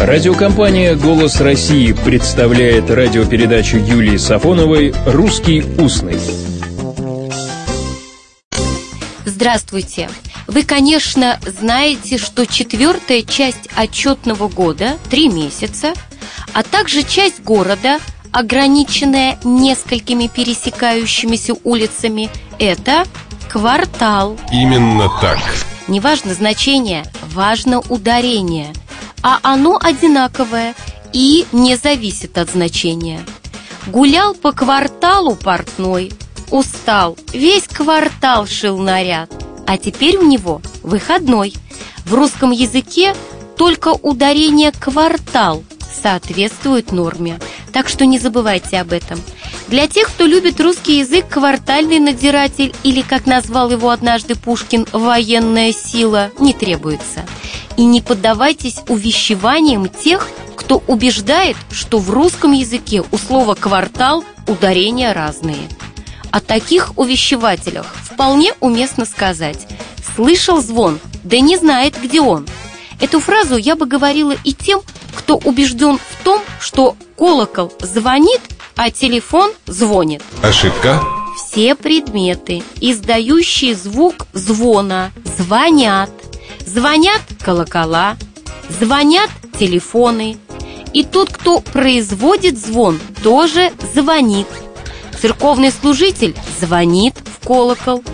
Радиокомпания «Голос России» представляет радиопередачу Юлии Сафоновой «Русский устный». Здравствуйте! Вы, конечно, знаете, что четвертая часть отчетного года, три месяца, а также часть города, ограниченная несколькими пересекающимися улицами, это квартал. Именно так. Неважно значение, важно ударение – а оно одинаковое и не зависит от значения. Гулял по кварталу портной, устал, весь квартал шил наряд, а теперь у него выходной. В русском языке только ударение «квартал» соответствует норме, так что не забывайте об этом. Для тех, кто любит русский язык, квартальный надзиратель или, как назвал его однажды Пушкин, военная сила не требуется – и не поддавайтесь увещеваниям тех, кто убеждает, что в русском языке у слова «квартал» ударения разные. О таких увещевателях вполне уместно сказать «слышал звон, да не знает, где он». Эту фразу я бы говорила и тем, кто убежден в том, что колокол звонит, а телефон звонит. Ошибка. Все предметы, издающие звук звона, звонят. Звонят колокола, звонят телефоны. И тот, кто производит звон, тоже звонит. Церковный служитель звонит в колокол.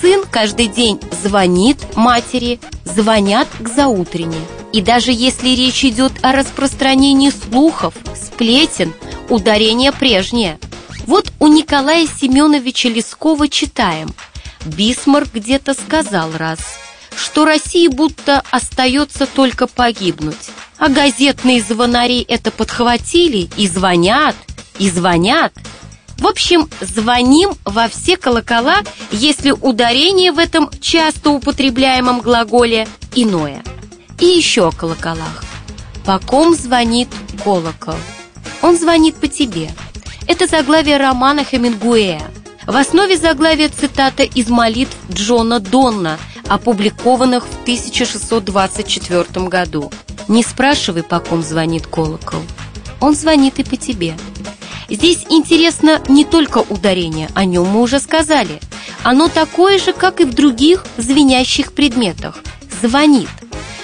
Сын каждый день звонит матери, звонят к заутрене. И даже если речь идет о распространении слухов, сплетен, ударение прежнее. Вот у Николая Семеновича Лескова читаем. Бисмарк где-то сказал раз – что России будто остается только погибнуть. А газетные звонари это подхватили и звонят, и звонят. В общем, звоним во все колокола, если ударение в этом часто употребляемом глаголе иное. И еще о колоколах. По ком звонит колокол? Он звонит по тебе. Это заглавие романа Хемингуэя. В основе заглавия цитата из молитв Джона Донна – опубликованных в 1624 году. Не спрашивай, по ком звонит колокол. Он звонит и по тебе. Здесь интересно не только ударение, о нем мы уже сказали. Оно такое же, как и в других звенящих предметах. Звонит.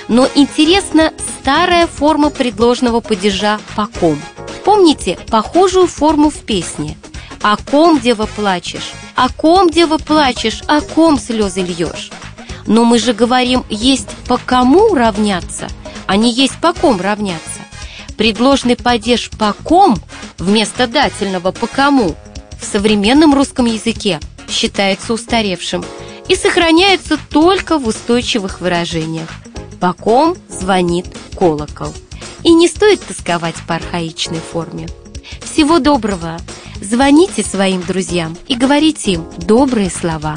Но интересна старая форма предложного падежа «по ком». Помните похожую форму в песне? «О ком, дева, плачешь? О ком, дева, плачешь? О ком слезы льешь?» Но мы же говорим, есть по кому равняться, а не есть по ком равняться. Предложный падеж «по ком» вместо дательного «по кому» в современном русском языке считается устаревшим и сохраняется только в устойчивых выражениях. «По ком» звонит колокол. И не стоит тосковать по архаичной форме. Всего доброго! Звоните своим друзьям и говорите им добрые слова.